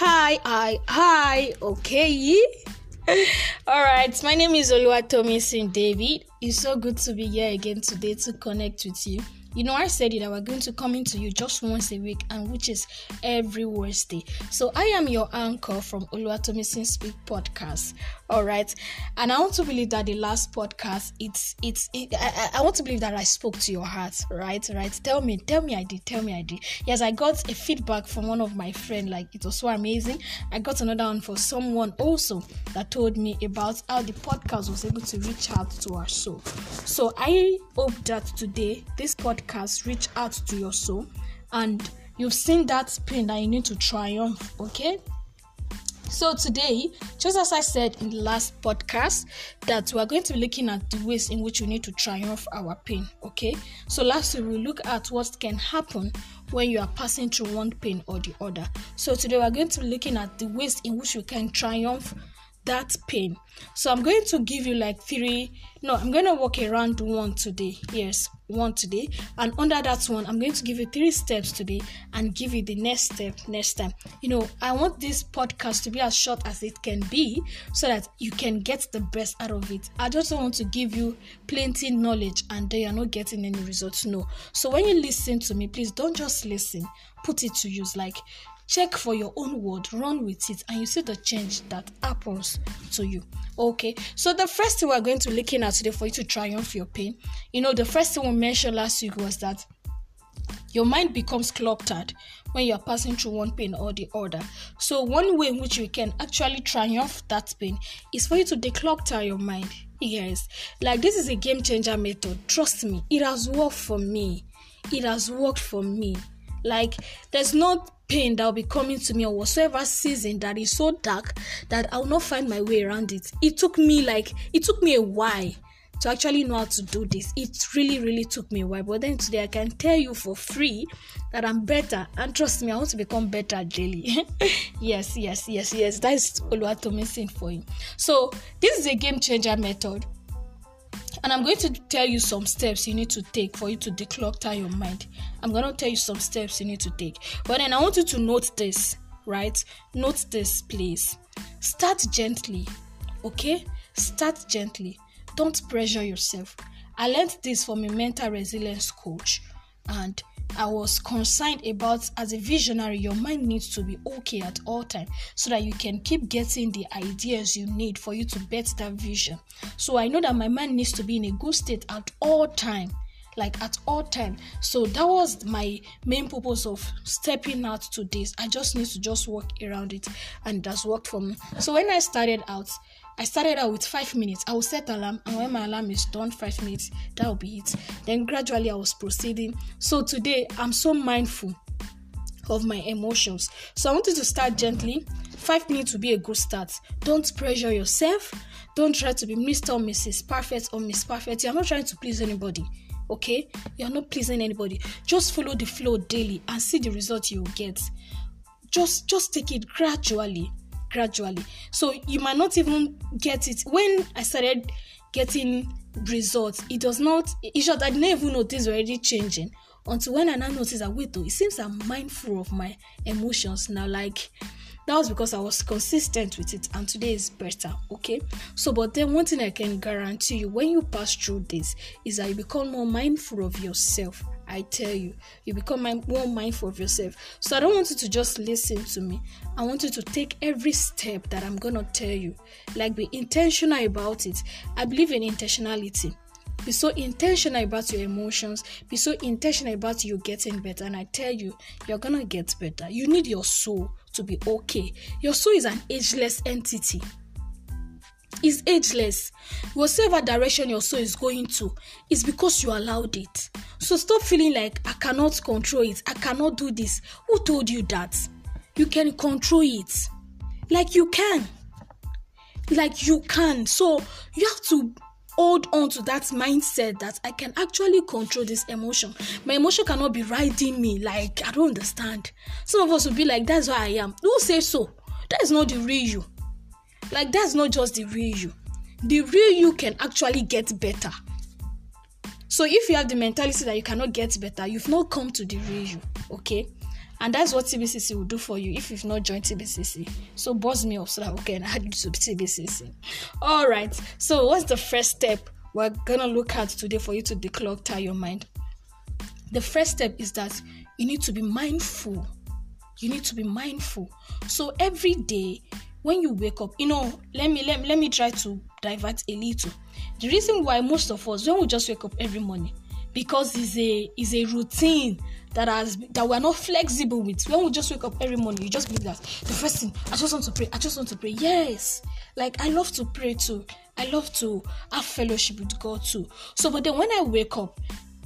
Hi, hi, hi. Okay. All right. My name is Oluwatomisin David. It's so good to be here again today to connect with you. You know, I said it that we're going to come into you just once a week, and which is every Wednesday. So I am your anchor from Oluwatomisin Speak podcast. All right, and I want to believe that the last podcast, it's it's it, I, I want to believe that I spoke to your heart. Right, right. Tell me, tell me I did. Tell me I did. Yes, I got a feedback from one of my friend. Like it was so amazing. I got another one for someone also that told me about how the podcast was able to reach out to our soul. So I hope that today this podcast reach out to your soul and you've seen that pain that you need to triumph. Okay so today, just as I said in the last podcast, that we are going to be looking at the ways in which we need to triumph our pain. Okay. So last week we look at what can happen when you are passing through one pain or the other. So today we are going to be looking at the ways in which we can triumph that pain. So I'm going to give you like three. No, I'm going to walk around one today. Yes, one today. And under that one, I'm going to give you three steps today and give you the next step next time. You know, I want this podcast to be as short as it can be so that you can get the best out of it. I just want to give you plenty knowledge and then you're not getting any results. No. So when you listen to me, please don't just listen, put it to use. Like check for your own word, run with it, and you see the change that happens to you. Okay, so the first thing we're going to looking at today for you to triumph your pain, you know, the first thing we mentioned last week was that your mind becomes cluttered when you're passing through one pain or the other. So, one way in which you can actually triumph that pain is for you to declutter your mind. Yes, like this is a game changer method. Trust me, it has worked for me. It has worked for me. Like, there's not pain that will be coming to me or whatsoever season that is so dark that I will not find my way around it. It took me like it took me a while to actually know how to do this. It really, really took me a while. But then today I can tell you for free that I'm better. And trust me, I want to become better daily. yes, yes, yes, yes. That is Oluwatomisin for you. So this is a game changer method and I'm going to tell you some steps you need to take for you to declutter your mind. I'm going to tell you some steps you need to take. But then I want you to note this, right? Note this, please. Start gently, okay? Start gently. Don't pressure yourself. I learned this from a mental resilience coach, and I was concerned about as a visionary, your mind needs to be okay at all times so that you can keep getting the ideas you need for you to bet that vision. So I know that my mind needs to be in a good state at all time like at all time. So that was my main purpose of stepping out to this. I just need to just work around it and that's worked for me. So when i started out I started out with five minutes. I will set alarm, and when my alarm is done, five minutes, that will be it. Then gradually I was proceeding. So today I'm so mindful of my emotions. So I wanted to start gently. Five minutes will be a good start. Don't pressure yourself. Don't try to be Mr. or Mrs. Perfect or Miss Perfect. You're not trying to please anybody. Okay? You're not pleasing anybody. Just follow the flow daily and see the result you will get. Just just take it gradually gradually. So you might not even get it. When I started getting results, it does not, it's just I didn't even notice already changing until when I now notice that wait though, it seems I'm mindful of my emotions now. Like that was because I was consistent with it, and today is better. Okay, so but then one thing I can guarantee you when you pass through this is that you become more mindful of yourself. I tell you, you become more mindful of yourself. So I don't want you to just listen to me. I want you to take every step that I'm gonna tell you. Like be intentional about it. I believe in intentionality. Be so intentional about your emotions. Be so intentional about you getting better. And I tell you, you're gonna get better. You need your soul to be okay. Your soul is an ageless entity. It's ageless. Whatever direction your soul is going to, is because you allowed it. So stop feeling like I cannot control it. I cannot do this. Who told you that? You can control it. Like you can. Like you can. So you have to hold on to that mindset that I can actually control this emotion. My emotion cannot be riding me. Like, I don't understand. Some of us will be like, that's why I am. Who say so? That is not the real you. Like, that's not just the real you. The real you can actually get better. So, if you have the mentality that you cannot get better, you've not come to the real you. Okay? And that's what TBCC will do for you if you've not joined TBCC. So buzz me up so that we can add you to TBCC. All right. So what's the first step we're gonna look at today for you to declutter your mind? The first step is that you need to be mindful. You need to be mindful. So every day when you wake up, you know, let me let, let me try to divert a little. The reason why most of us when we just wake up every morning because it's a it's a routine that has that we're not flexible with. When we just wake up every morning, you just believe that the first thing I just want to pray, I just want to pray. Yes, like I love to pray too. I love to have fellowship with God too. So, but then when I wake up,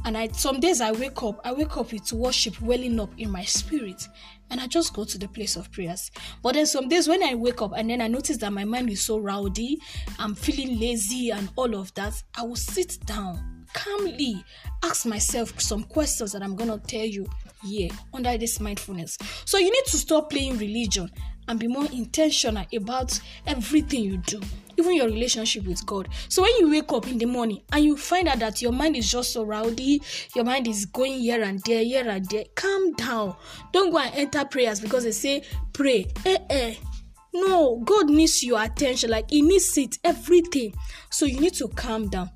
and I some days I wake up, I wake up with worship welling up in my spirit, and I just go to the place of prayers. But then some days when I wake up and then I notice that my mind is so rowdy, I'm feeling lazy and all of that, I will sit down calmly ask myself some questions that I'm gonna tell you here under this mindfulness. So you need to stop playing religion and be more intentional about everything you do, even your relationship with God. So when you wake up in the morning and you find out that your mind is just so rowdy, your mind is going here and there, here and there, calm down. Don't go and enter prayers because they say pray. Eh eh. No, God needs your attention, like He needs it, everything. So you need to calm down.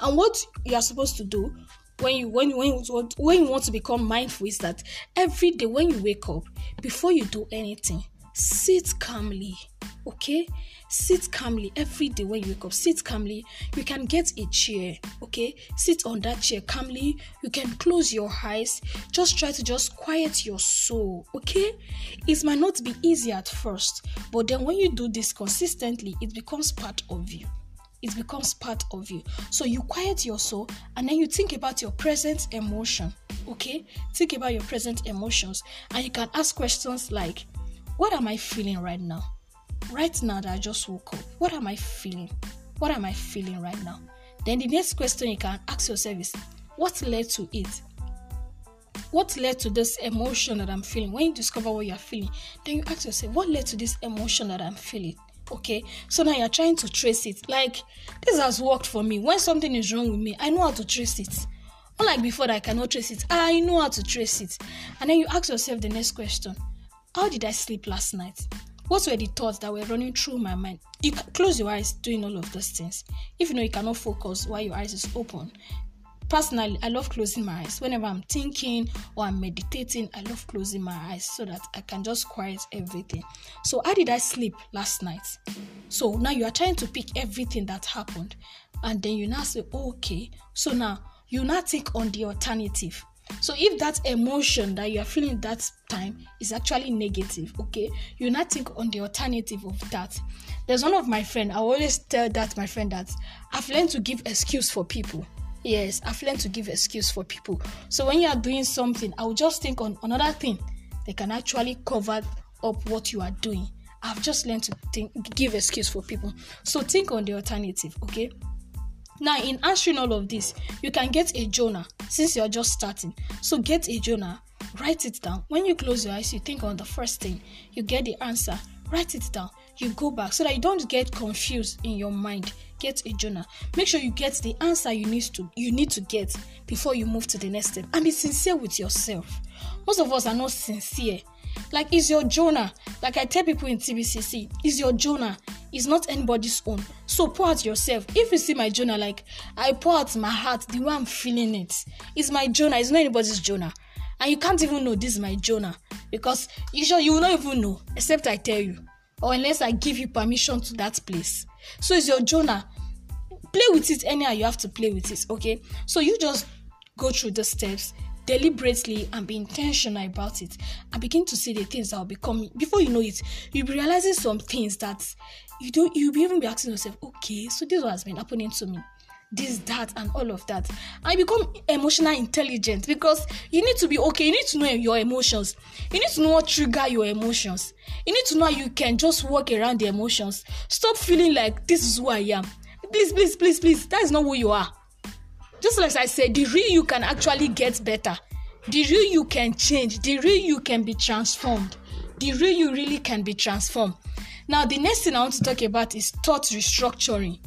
And what you are supposed to do when you when when you, when you want to become mindful is that every day when you wake up, before you do anything, sit calmly. Okay, sit calmly every day when you wake up. Sit calmly. You can get a chair. Okay, sit on that chair calmly. You can close your eyes. Just try to just quiet your soul. Okay, it might not be easy at first, but then when you do this consistently, it becomes part of you it becomes part of you. So you quiet your soul and then you think about your present emotion. Okay? Think about your present emotions and you can ask questions like, What am I feeling right now? Right now that I just woke up, what am I feeling? What am I feeling right now? Then the next question you can ask yourself is, What led to it? What led to this emotion that I'm feeling? When you discover what you're feeling, then you ask yourself, What led to this emotion that I'm feeling? okay so now you're trying to trace it like this has worked for me when something is wrong with me i know how to trace it unlike before that i cannot trace it i know how to trace it and then you ask yourself the next question how did i sleep last night? What were the thoughts that were running through my mind? You close your eyes doing all of those things. If you know you cannot focus while your eyes is open. Personally i love closing my eyes. Whenever i'm thinking or i'm meditating i love closing my eyes so that i can just quiet everything. So how did i sleep last night? So now you are trying to pick everything that happened and then you now say okay. So now you now think on the alternative so if that emotion that you are feeling that time is actually negative okay you now think on the alternative of that there's one of my friend i always tell that my friend that i've learned to give excuse for people Yes, I've learned to give excuse for people. So when you are doing something, I will just think on another thing that can actually cover up what you are doing. I've just learned to think, give excuse for people. So think on the alternative, okay? Now, in answering all of this, you can get a journal since you're just starting. So get a journal, write it down. When you close your eyes, you think on the first thing, you get the answer, write it down. You go back so that you don't get confused in your mind get a journal make sure you get the answer you need to you need to get before you move to the next step and be sincere with yourself most of us are not sincere like is your journal like i tell people in tbcc is your journal is not anybody's own. So pour out yourself. If you see my journal like i pour out my heart the way i'm feeling it it's my journal it's not anybody's journal and you can't even know this is my journal because you sure you will not even know except i tell you or unless i give you permission to that place. So it's your journal play with it anyhow you have to play with it okay? So you just go through the steps deliberately and be intentional about it and begin to see the things that will be coming before you know it you'll be realizing some things that you don't you'll be even be asking yourself okay so this has been happening to me. This that and all of that. And become emotional intelligent because you need to be okay you need to know your emotions. You need to know what trigger your emotions. You need to know you can just walk around the emotions. Stop feeling like this is who i am. Please please please please that is not who you are just like i said the real you can actually get better the real you can change the real you can be transformed the real you really can be transformed now the next thing i want to talk about is thought restructuring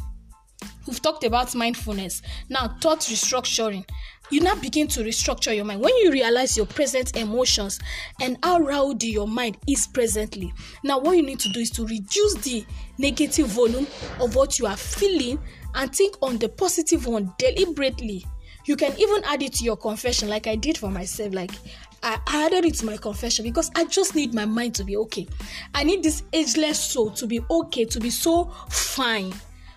We've talked about mindfulness. Now, thought restructuring. You now begin to restructure your mind. When you realize your present emotions and how rowdy your mind is presently, now what you need to do is to reduce the negative volume of what you are feeling and think on the positive one deliberately. You can even add it to your confession, like I did for myself. Like I added it to my confession because I just need my mind to be okay. I need this ageless soul to be okay, to be so fine.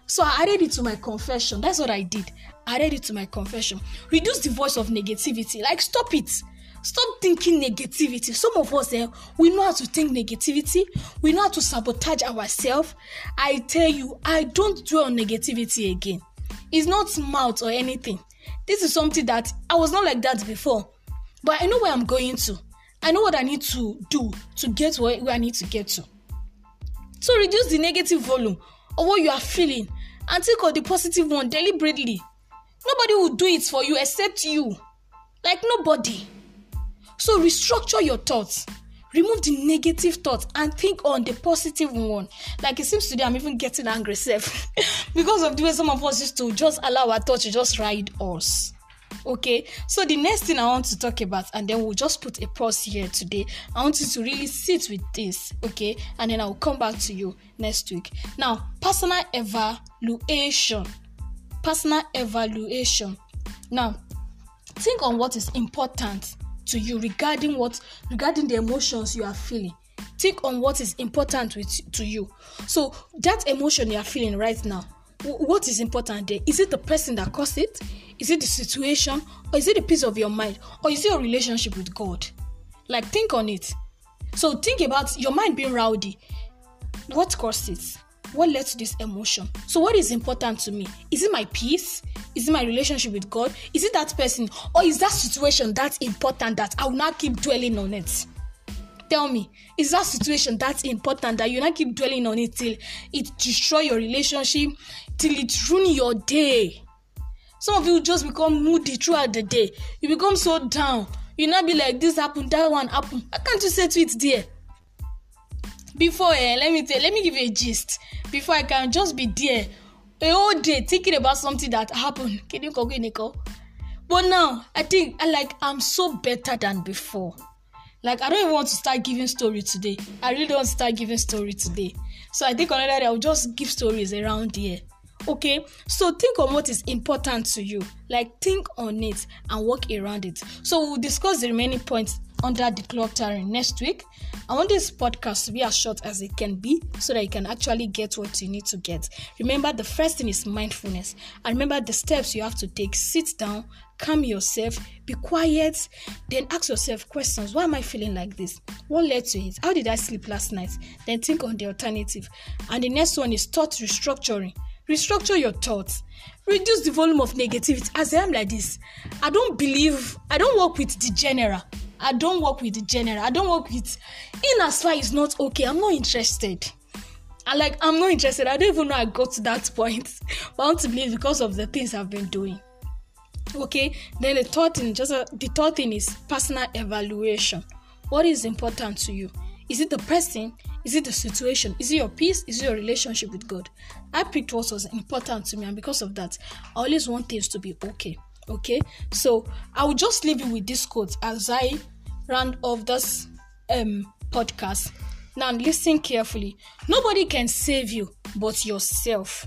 So I added it to my confession. That's what I did. I added it to my confession. Reduce the voice of negativity. Like, stop it. Stop thinking negativity. Some of us, eh, we know how to think negativity. We know how to sabotage ourselves. I tell you, I don't dwell on negativity again. It's not mouth or anything. This is something that I was not like that before. But I know where I'm going to. I know what I need to do to get where, I need to get to. So reduce the negative volume of what you are feeling and take on the positive one deliberately. Nobody will do it for you except you. Like nobody. So restructure your thoughts. Remove the negative thoughts and think on the positive one. Like it seems today, I'm even getting angry, self, because of the way some of us used to just allow our thoughts to just ride us. Okay, so the next thing I want to talk about, and then we'll just put a pause here today. I want you to really sit with this, okay, and then I'll come back to you next week. Now, personal evaluation. Personal evaluation. Now, think on what is important to you regarding what regarding the emotions you are feeling. Think on what is important with, to you. So that emotion you are feeling right now what is important there? Is it the person that caused it? Is it the situation? Or is it the peace of your mind? Or is it your relationship with god? Like think on it. So think about your mind being rowdy. What caused it what led to this emotion? So what is important to me? Is it my peace? Is it my relationship with god? Is it that person? Or is that situation that important that i will not keep dwelling on it? Tell me is that situation that important that you not keep dwelling on it till it destroy your relationship till it ruin your day? Some of you just become moody throughout the day. You become so down. You not be like this happen that one happen how can't you say to it there before eh let me tell let me give you a gist. Before i can just be there a whole day thinking about something that happened. But now i think i like i'm so better than before. Like i don't even want to start giving story today. I really don't want to start giving story today. So i think another day i'll just give stories around here. Okay? So think on what is important to you. Like think on it and work around it. So we'll discuss the remaining points under the clock decluttering next week. I want this podcast to be as short as it can be so that you can actually get what you need to get. Remember the first thing is mindfulness. And remember the steps you have to take sit down calm yourself be quiet then ask yourself questions. Why am i feeling like this? What led to it? How did i sleep last night? Then think on the alternative. And the next one is thought restructuring. Restructure your thoughts. Reduce the volume of negativity. As i am like this i don't believe i don't work with the general i don't work with the general. I don't work with in as far it's not okay i'm not interested. I like i'm not interested. I don't even know i got to that point. But i want to believe because of the things i've been doing. Okay? Then the third thing just uh, the third thing is personal evaluation. What is important to you? Is it the person? Is it the situation? Is it your peace? Is it your relationship with God? I picked what was important to me, and because of that, I always want things to be okay. Okay, so I will just leave you with this quote as I round off this um podcast. Now listen carefully. Nobody can save you but yourself,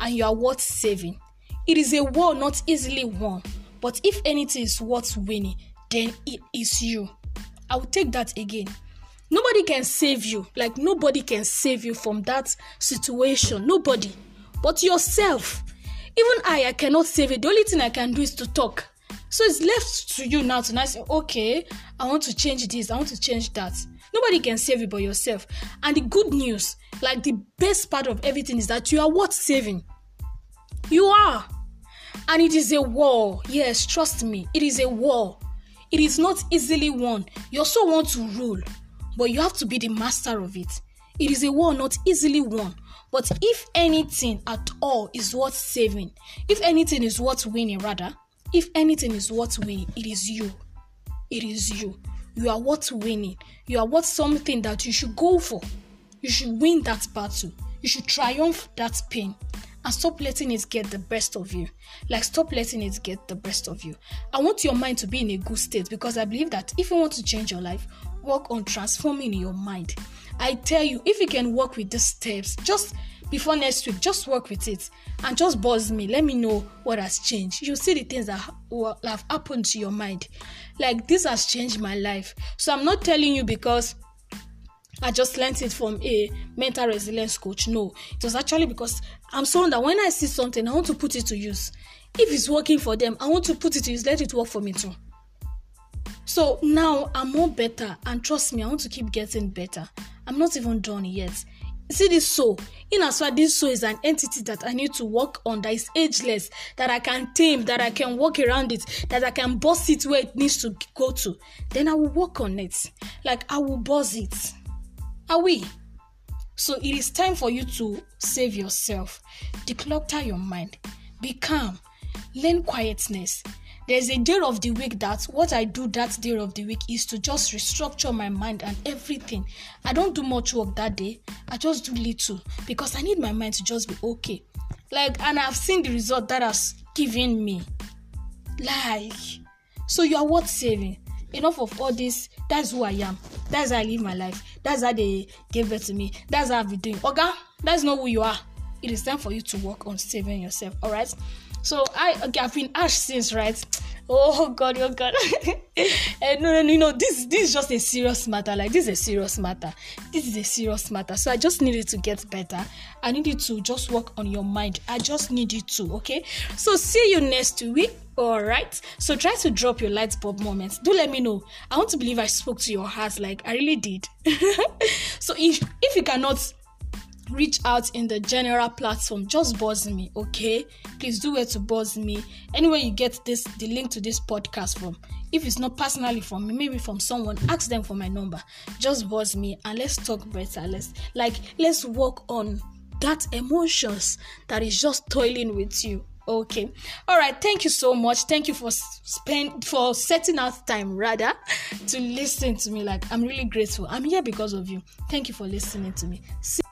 and you are worth saving. It is a war not easily won, but if anything is worth winning, then it is you. I will take that again nobody can save you like nobody can save you from that situation nobody but yourself even i i cannot save it. The only thing i can do is to talk. So it's left to you now to now say okay i want to change this i want to change that. Nobody can save you but yourself. And the good news like the best part of everything is that you are worth saving. You are. And it is a war. Yes trust me it is a war. It is not easily won. You also want to rule but you have to be the master of it. It is a war not easily won, but if anything at all is worth saving, if anything is worth winning, rather, if anything is worth winning, it is you. It is you. You are worth winning. You are worth something that you should go for. You should win that battle. You should triumph that pain. and stop letting it get the best of you. Like, stop letting it get the best of you. I want your mind to be in a good state because I believe that if you want to change your life, work on transforming your mind. I tell you, if you can work with these steps, just before next week, just work with it and just buzz me. Let me know what has changed. You'll see the things that have happened to your mind. Like, this has changed my life. So, I'm not telling you because I just learned it from a mental resilience coach. No, it was actually because I'm someone that when I see something, I want to put it to use. If it's working for them, I want to put it to use. Let it work for me too. So now I'm more better, and trust me, I want to keep getting better. I'm not even done yet. See this soul. In as far this soul is an entity that I need to work on, that is ageless, that I can tame, that I can walk around it, that I can boss it where it needs to go to. Then I will work on it. Like I will boss it. Are we? So it is time for you to save yourself, declutter your mind, be calm, learn quietness. There's a day of the week that what I do that day of the week is to just restructure my mind and everything. I don't do much work that day, I just do little because I need my mind to just be okay. Like, and I've seen the result that has given me. Like, so you are worth saving. Enough of all this. That's who I am. That's how I live my life. That's how they gave birth to me. That's how I've been doing. Okay, that's not who you are. It is time for you to work on saving yourself. All right. So I okay, I've been asked since right. Oh God, oh God. and eh, no, no, no, no. This this is just a serious matter. Like this is a serious matter. This is a serious matter. So I just needed to get better. I needed to just work on your mind. I just need you to. Okay. So see you next week. All right. So try to drop your light bulb moments. Do let me know. I want to believe I spoke to your heart. Like I really did. so if if you cannot reach out in the general platform just buzz me okay? Please do it to buzz me. Anywhere you get this the link to this podcast from. If it's not personally from me maybe from someone ask them for my number. Just buzz me and let's talk better. Let's like let's work on that emotions that is just toiling with you okay? All right thank you so much. Thank you for spend for setting out time rather to listen to me. Like i'm really grateful. I'm here because of you. Thank you for listening to me. See